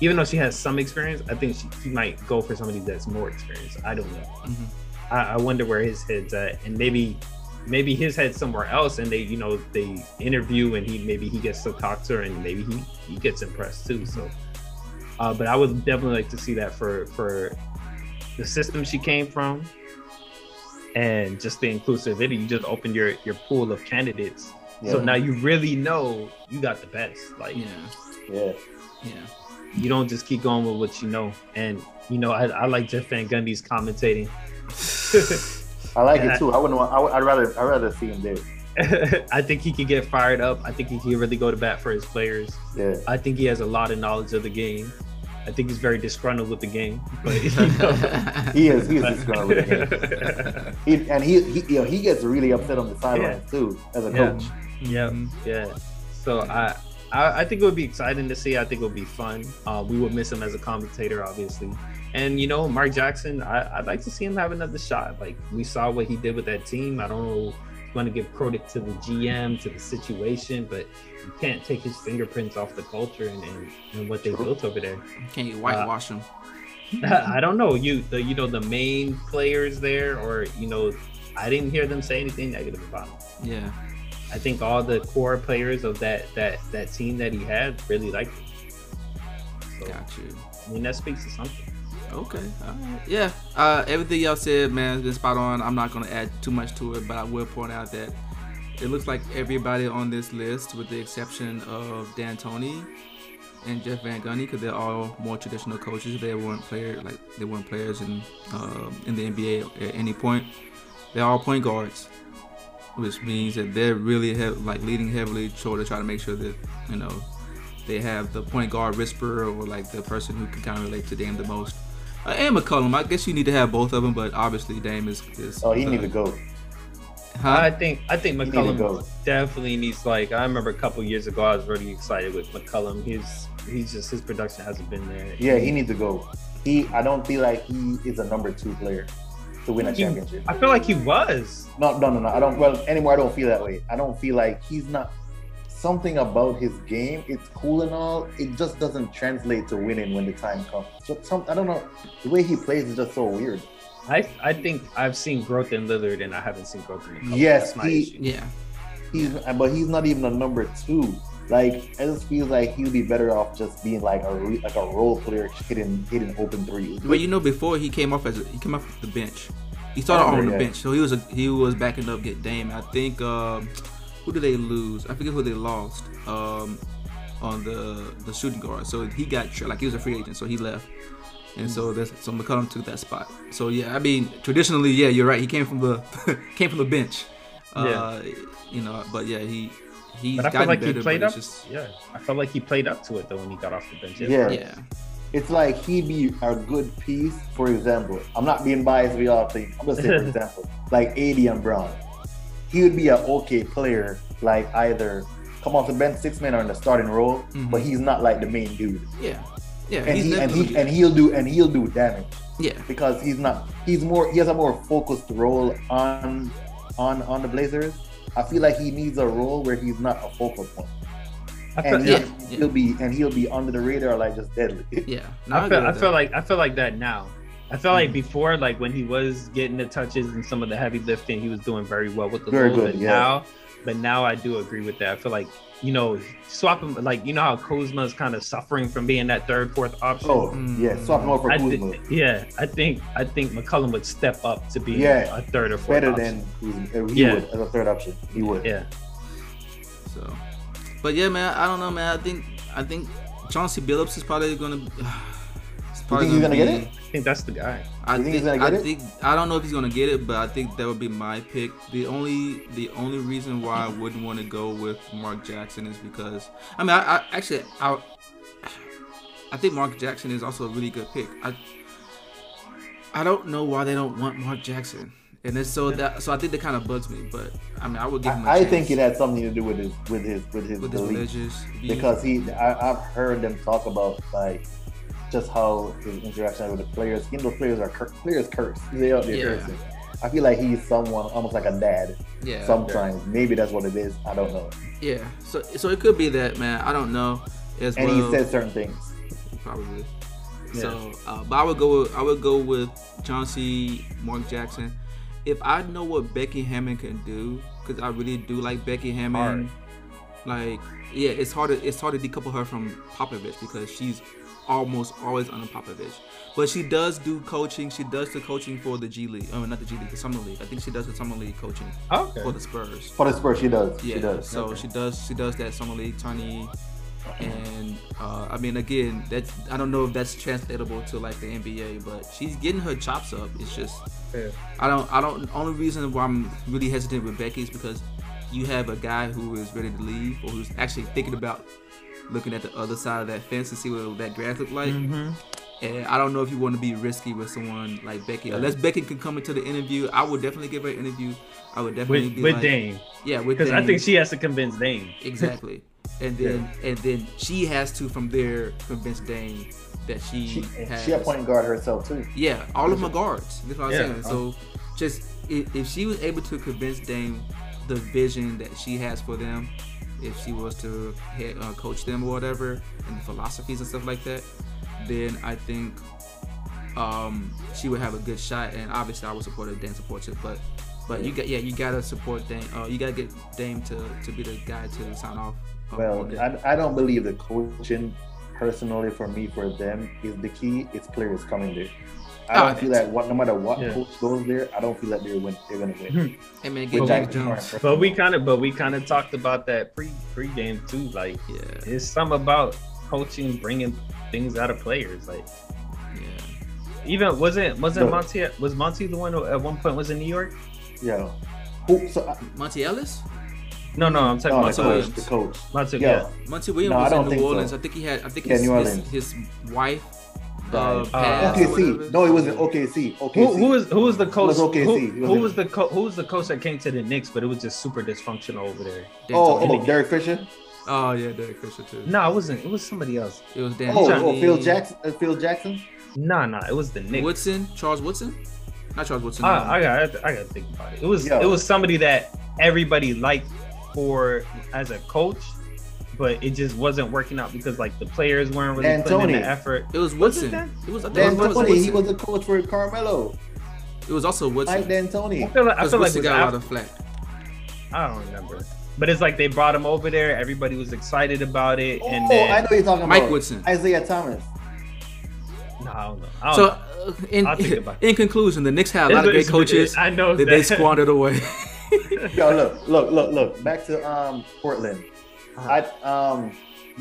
Even though she has some experience, I think she, he might go for somebody that's more experienced. I don't know. Mhm. I, I wonder where his head's at, and maybe maybe his head's somewhere else, and they you know they interview and he maybe he gets to talk to her, and maybe he he gets impressed too. So, uh, but I would definitely like to see that for for the system she came from, and just the inclusivity. You just opened your your pool of candidates Yeah. So now you really know you got the best. Like Yeah, yeah. yeah. you don't just keep going with what you know. And you know, I, I like Jeff Van Gundy's commentating. I like Yeah. it too. I wouldn't want. I would, I'd rather. I'd rather see him there. I think he could get fired up. I think he can really go to bat for his players. Yeah. I think he has a lot of knowledge of the game. I think he's very disgruntled with the game. But you know. He is. He is disgruntled with the game. He, and he, he, you know, he gets really upset on the sidelines too as a Yeah. coach. Yeah, yeah. So I, I, I think it would be exciting to see. I think it would be fun. Uh, we would miss him as a commentator, obviously. And you know, Mark Jackson, I, I'd like to see him have another shot. Like we saw what he did with that team. I don't know. If Want to give credit to the GM to the situation, but you can't take his fingerprints off the culture and, and, and what they built over there. Can you whitewash uh, him? I don't know. You the you know the main players there, or you know, I didn't hear them say anything negative about him. Yeah. I think all the core players of that that that team that he had really liked him. So Got you. I mean that speaks to something. Okay. Yeah. Uh, everything y'all said, man, has been spot on. I'm not gonna add too much to it, but I will point out that it looks like everybody on this list, with the exception of D'Antoni and Jeff Van Gundy, because they're all more traditional coaches. They weren't player like they weren't players in um, in the NBA at any point. They're all point guards, which means that they're really hev- like leading heavily to try to make sure that you know they have the point guard whisperer or like the person who can kind of relate to Dame the most. Uh, and McCollum, I guess you need to have both of them, but obviously Dame is. is Oh, he uh, need to go. Huh? I think I think need McCollum go. definitely needs like I remember a couple years ago I was really excited with McCollum. He's he's just his production hasn't been there. Yeah, he needs to go. He. I don't feel like he is a number two player to win a He- championship. I feel like he was. No, no, no, no. I don't. Well, anymore. I don't feel that way. I don't feel like he's not. Something about his game. It's cool and all. It just doesn't translate to winning when the time comes. So some. I don't know. The way he plays is just so weird. I I think I've seen growth in Lillard and I haven't seen growth in McCollum. Yes, That's my he- issue. yeah. He's. But he's not even a number two. Like it just feels like he'd be better off just being like a re, like a role player hitting hitting open threes. But you know, before he came off as a, he came off the bench. He started Oh, on the yeah. bench, so he was a, he was backing up get Dame. I think um, who did they lose? I forget who they lost um, on the the shooting guard. So he got like he was a free agent, so he left, and so that's so McCollum took that spot. So yeah, I mean traditionally, yeah, you're right. He came from the came from the bench. Uh, You know, but yeah, he he's But I feel like better. he played up. just Yeah, I felt like he played up to it though when he got off the bench. Yeah. yeah, it's like he'd be a good piece. For example, I'm not being biased. We all think. I'm gonna say, for example, like AD and Brown. He would be an okay player, like either come off the bench six men or in the starting role, Mhm. but he's not like the main dude. yeah, yeah. And he's he and he and he'll do and he'll do damage yeah, because he's not. He's more. He has a more focused role on on on the Blazers. I feel like he needs a role where he's not a focal point, I feel, and yeah, he'll, yeah. he'll be and he'll be under the radar like just deadly. yeah. No, I agree feel, I feel that. like I feel like that now. I feel Mm. like before, like when he was getting the touches and some of the heavy lifting, he was doing very well with the Very Bulls. good, But yeah. now, but now I do agree with that. I feel like you know swapping like you know how Kuzma is kind of suffering from being that third, fourth option. Oh Mm. yeah, swap him over for I Kuzma. thi- yeah, I think I think McCollum would step up to be Yeah. a third or fourth better option. than Kuzma. He Yeah. would as a third option. He would. yeah. So, but yeah, man, I don't know, man. I think I think Chauncey Billups is probably gonna. It's probably think he's gonna get it? I think that's the guy. I You think think, he's gonna get I it? think I don't know if he's gonna get it, but I think that would be my pick. The only the only reason why I wouldn't want to go with Mark Jackson is because I mean I, I actually I I think Mark Jackson is also a really good pick. I I don't know why they don't want Mark Jackson, and it's so that so I think that kind of bugs me. But I mean I would give him. a I, I chance think it had something to do with his with his with his with his religious because he. I, I've heard them talk about like just how his interaction with the players. Know, players are cur- players curse. They there Yeah. cursing. I feel like he's someone almost like a dad. yeah Sometimes maybe that's what it is. I don't know. yeah so so it could be that man I don't know as And well. he said certain things. probably. Yeah. So, uh, but I would go. With, I would go with Chauncey Mark Jackson. If I know what Becky Hammon can do, because I really do like Becky Hammon. Like, yeah, it's hard to it's hard to decouple her from Popovich because she's almost always under Popovich. But she does do coaching. She does the coaching for the G League. Oh, not the G League, the Summer League. I think she does the Summer League coaching Okay. for the Spurs. For the Spurs, she does. Yeah, She does. so Okay. she does she does that summer league tourney, and uh, I mean again that's I don't know if that's translatable to like the NBA, but she's getting her chops up. It's just Yeah. I don't I don't. Only reason why I'm really hesitant with Becky is because you have a guy who is ready to leave or who's actually thinking about looking at the other side of that fence and see what that grass look like. Mhm. And I don't know if you want to be risky with someone like Becky. Unless Becky can come into the interview, I would definitely give her an interview. I would definitely With be with like, Dame, yeah, with because I think she has to convince Dame. Exactly. And then and then she has to from there convince Dame that she, She, has she a point guard herself too. Yeah, all of my guards. That's what I'm Yeah. saying. So just if, if she was able to convince Dame the vision that she has for them, if she was to head, uh, coach them or whatever, and the philosophies and stuff like that, then I think um, she would have a good shot. And obviously, I would support her. Dan supports it, but but you got yeah, you gotta support Dame. Uh, you gotta get Dame to to be the guy to sign off. uh, Well. I, I don't believe the coaching personally for me for them is the key. It's players coming there. I Oh, don't feel that what no matter what Yeah. coach goes there, I don't feel that they're win, they're gonna win. hey man, Which get I Jones. But we kind of, but we kind of talked about that pre pre game too. Like, Yeah, it's something about coaching, bringing things out of players. Like, yeah. even wasn't wasn't No. Monty was Monty the one who at one point was in New York? Yeah. Who, so, uh, Monty Ellis. No, no, I'm talking no, about the Monty coach, Williams. the coach. Monty. Yeah. Yeah. Monty Williams No, I was don't in think New so. Orleans. I think he had. I think Yeah, his, New his, his wife uh, Died. passed OKC. No, it wasn't OKC. OKC. Who, who was who was the coach? was OKC. Who, He was who was the co- who was the coach that came to the Knicks, but it was just super dysfunctional over there? Dan Oh, Tony. oh, Derek Fisher. Oh, yeah, Derek Fisher too. No, it wasn't. It was somebody else. It was Dan. Oh, oh, Phil Jackson. Uh, Phil Jackson. Nah, nah, it was the Knicks. Woodson, Charles Woodson, not Charles Woodson. um, I, I got I got to think about it. It was Yeah. it was somebody that everybody liked for as a coach, but it just wasn't working out because like the players weren't really Dan putting in the effort. it was Was Woodson. It was. I think Dan it was Tony. He was the coach for Carmelo. It was also Woodson. Mike Dan I feel like I feel like Woodson was got a lot of flack. I don't remember, but it's like they brought him over there. Everybody was excited about it, and oh, then I know you're talking Mike about Woodson. Isiah Thomas. no, I don't know. I don't So, know. uh, in, I'll think about in conclusion, the Knicks had a lot of great coaches I know that that they squandered away. Yo, look, look, look, look. Back to um Portland. I um,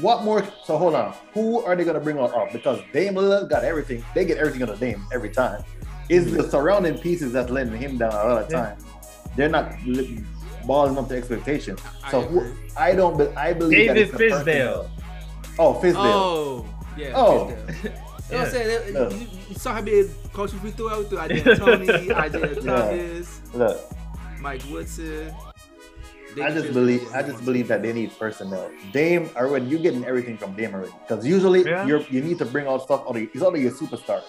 what more? So hold on. Who are they gonna bring on up? Because Dame Lillard got everything. They get everything on the Dame every time. It's the surrounding pieces that's letting him down a lot of Yeah. time. They're not li- balling up to expectation. I So who. I don't. be- I believe that David it's the Fizdale. Oh, Fizdale. Oh, yeah. Oh. Fizdale. You know what I'm saying? Yeah. You, you saw how many coaches we threw out. We threw Isaiah Tony, Isaiah Yeah. Thomas, Look, Mike Woodson. I just believe. I just believe that they need personnel. Dame already. You're getting everything from Dame already. Because usually Yeah. you're you need to bring out stuff. Out of, it's out of your superstars.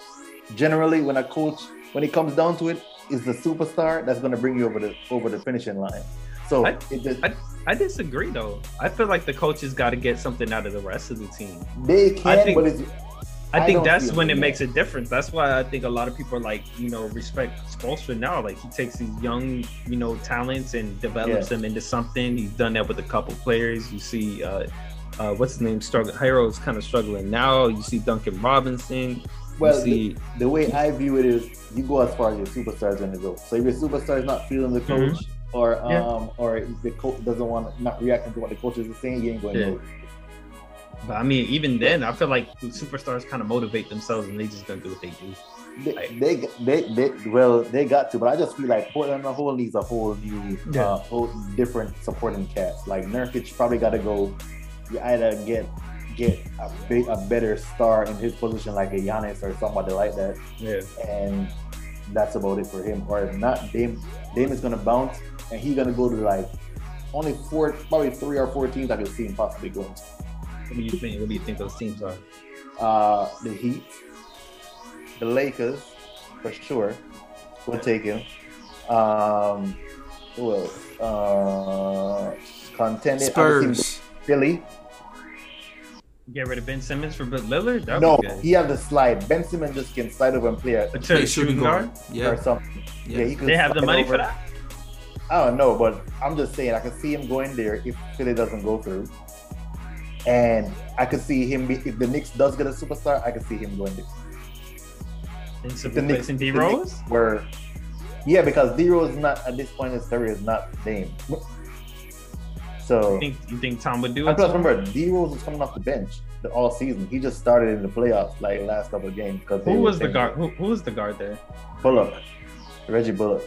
Generally, when a coach, when it comes down to it, is the superstar that's going to bring you over the over the finishing line. So I- it just, I disagree though. I feel like the coaches got to get something out of the rest of the team. they can, think- but it's I I think don't that's when it makes a difference. That's why I think a lot of people are like, you know, respect Spoelstra now. Like he takes these young, you know, talents and develops Yeah. them into something. He's done that with a couple players. You see, uh, uh, what's his name? Struggle. Herro's kind of struggling now. You see Duncan Robinson. well. you see, the way I view it is, you go as far as your superstar is going to go. So if your superstar is not feeling the Mhm. coach, or um, Yeah. or the coach doesn't want not reacting to what the coaches are saying, you ain't going Yeah. But I mean, even then, I feel like superstars kind of motivate themselves and they just gonna do what they do. They, Like- they, they, they, well, they got to, but I just feel like Portland as a whole needs a whole new, Yeah. uh, whole different supporting cast. Like Nurkic probably got to go. You either get get a big, a better star in his position, like a Giannis or somebody like that, Yeah. and that's about it for him. Or if not, Dame, Dame is gonna bounce, and he's gonna go to like only four, probably three or four teams I could see him possibly going to. What do you think? What do you think those teams are? Uh, the Heat, the Lakers, for sure, will take him. Um, who else? Uh, contending. I would think Spurs. Philly. Get rid of Ben Simmons for Bill Lillard? That'd No, be good. he has the slide. Ben Simmons just can slide over and play a, A Play shooting, shooting guard. guard. or something. Yeah. Yeah, he could They have the money over. for that. I don't know, but I'm just saying I can see him going there if Philly doesn't go through. And I could see him be, if the Knicks does get a superstar, I could see him going there. Of The Knicks, replacing D Rose. Were, yeah, because D Rose is not at this point in his career is not Dame. So You think you think Tom would do and it? plus, remember, D Rose was coming off the bench the, all season. He just started in the playoffs like last couple of games because Who was the guard? Who, who was the guard there? Bullock, Reggie Bullock.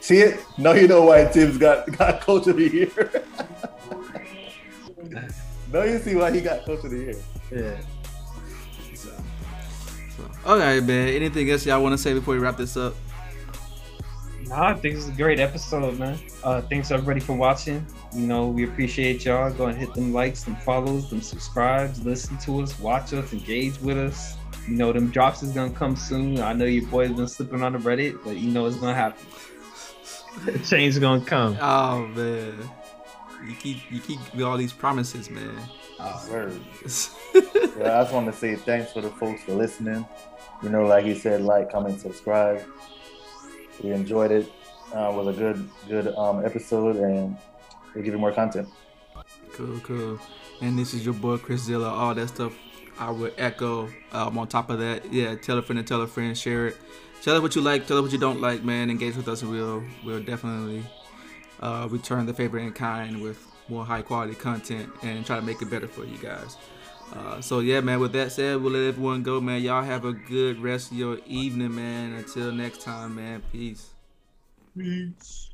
See it? Now you know why Thibs got got coach of the year. now you see why he got coach to the year. Yeah. So, so, all right, man. Anything else y'all want to say before we wrap this up? Nah, I think this is a great episode, man. Uh, thanks everybody for watching. You know, we appreciate y'all. Go and hit them likes, them follows, them subscribes, listen to us, watch us, engage with us. You know, them drops is gonna come soon. I know your boy's been slipping on the Reddit, but you know it's gonna happen. Change is gonna come. Oh man, you keep you keep with all these promises, man. Word. Yeah, I just want to say thanks for the folks for listening. You know, like you said, like, comment, subscribe. We enjoyed it. Uh, it was a good, good um, episode, and we'll give you more content. Cool, cool. And this is your boy Chris Zilla. All that stuff I would echo. Um, on top of that, yeah, tell a friend and tell a friend, share it. Tell us what you like, tell us what you don't like, man. Engage with us, and we'll we'll definitely uh, return the favor in kind with more high quality content and try to make it better for you guys. Uh, so yeah, man. With that said, we'll let everyone go, man. Y'all have a good rest of your evening, man. Until next time, man. Peace. Peace.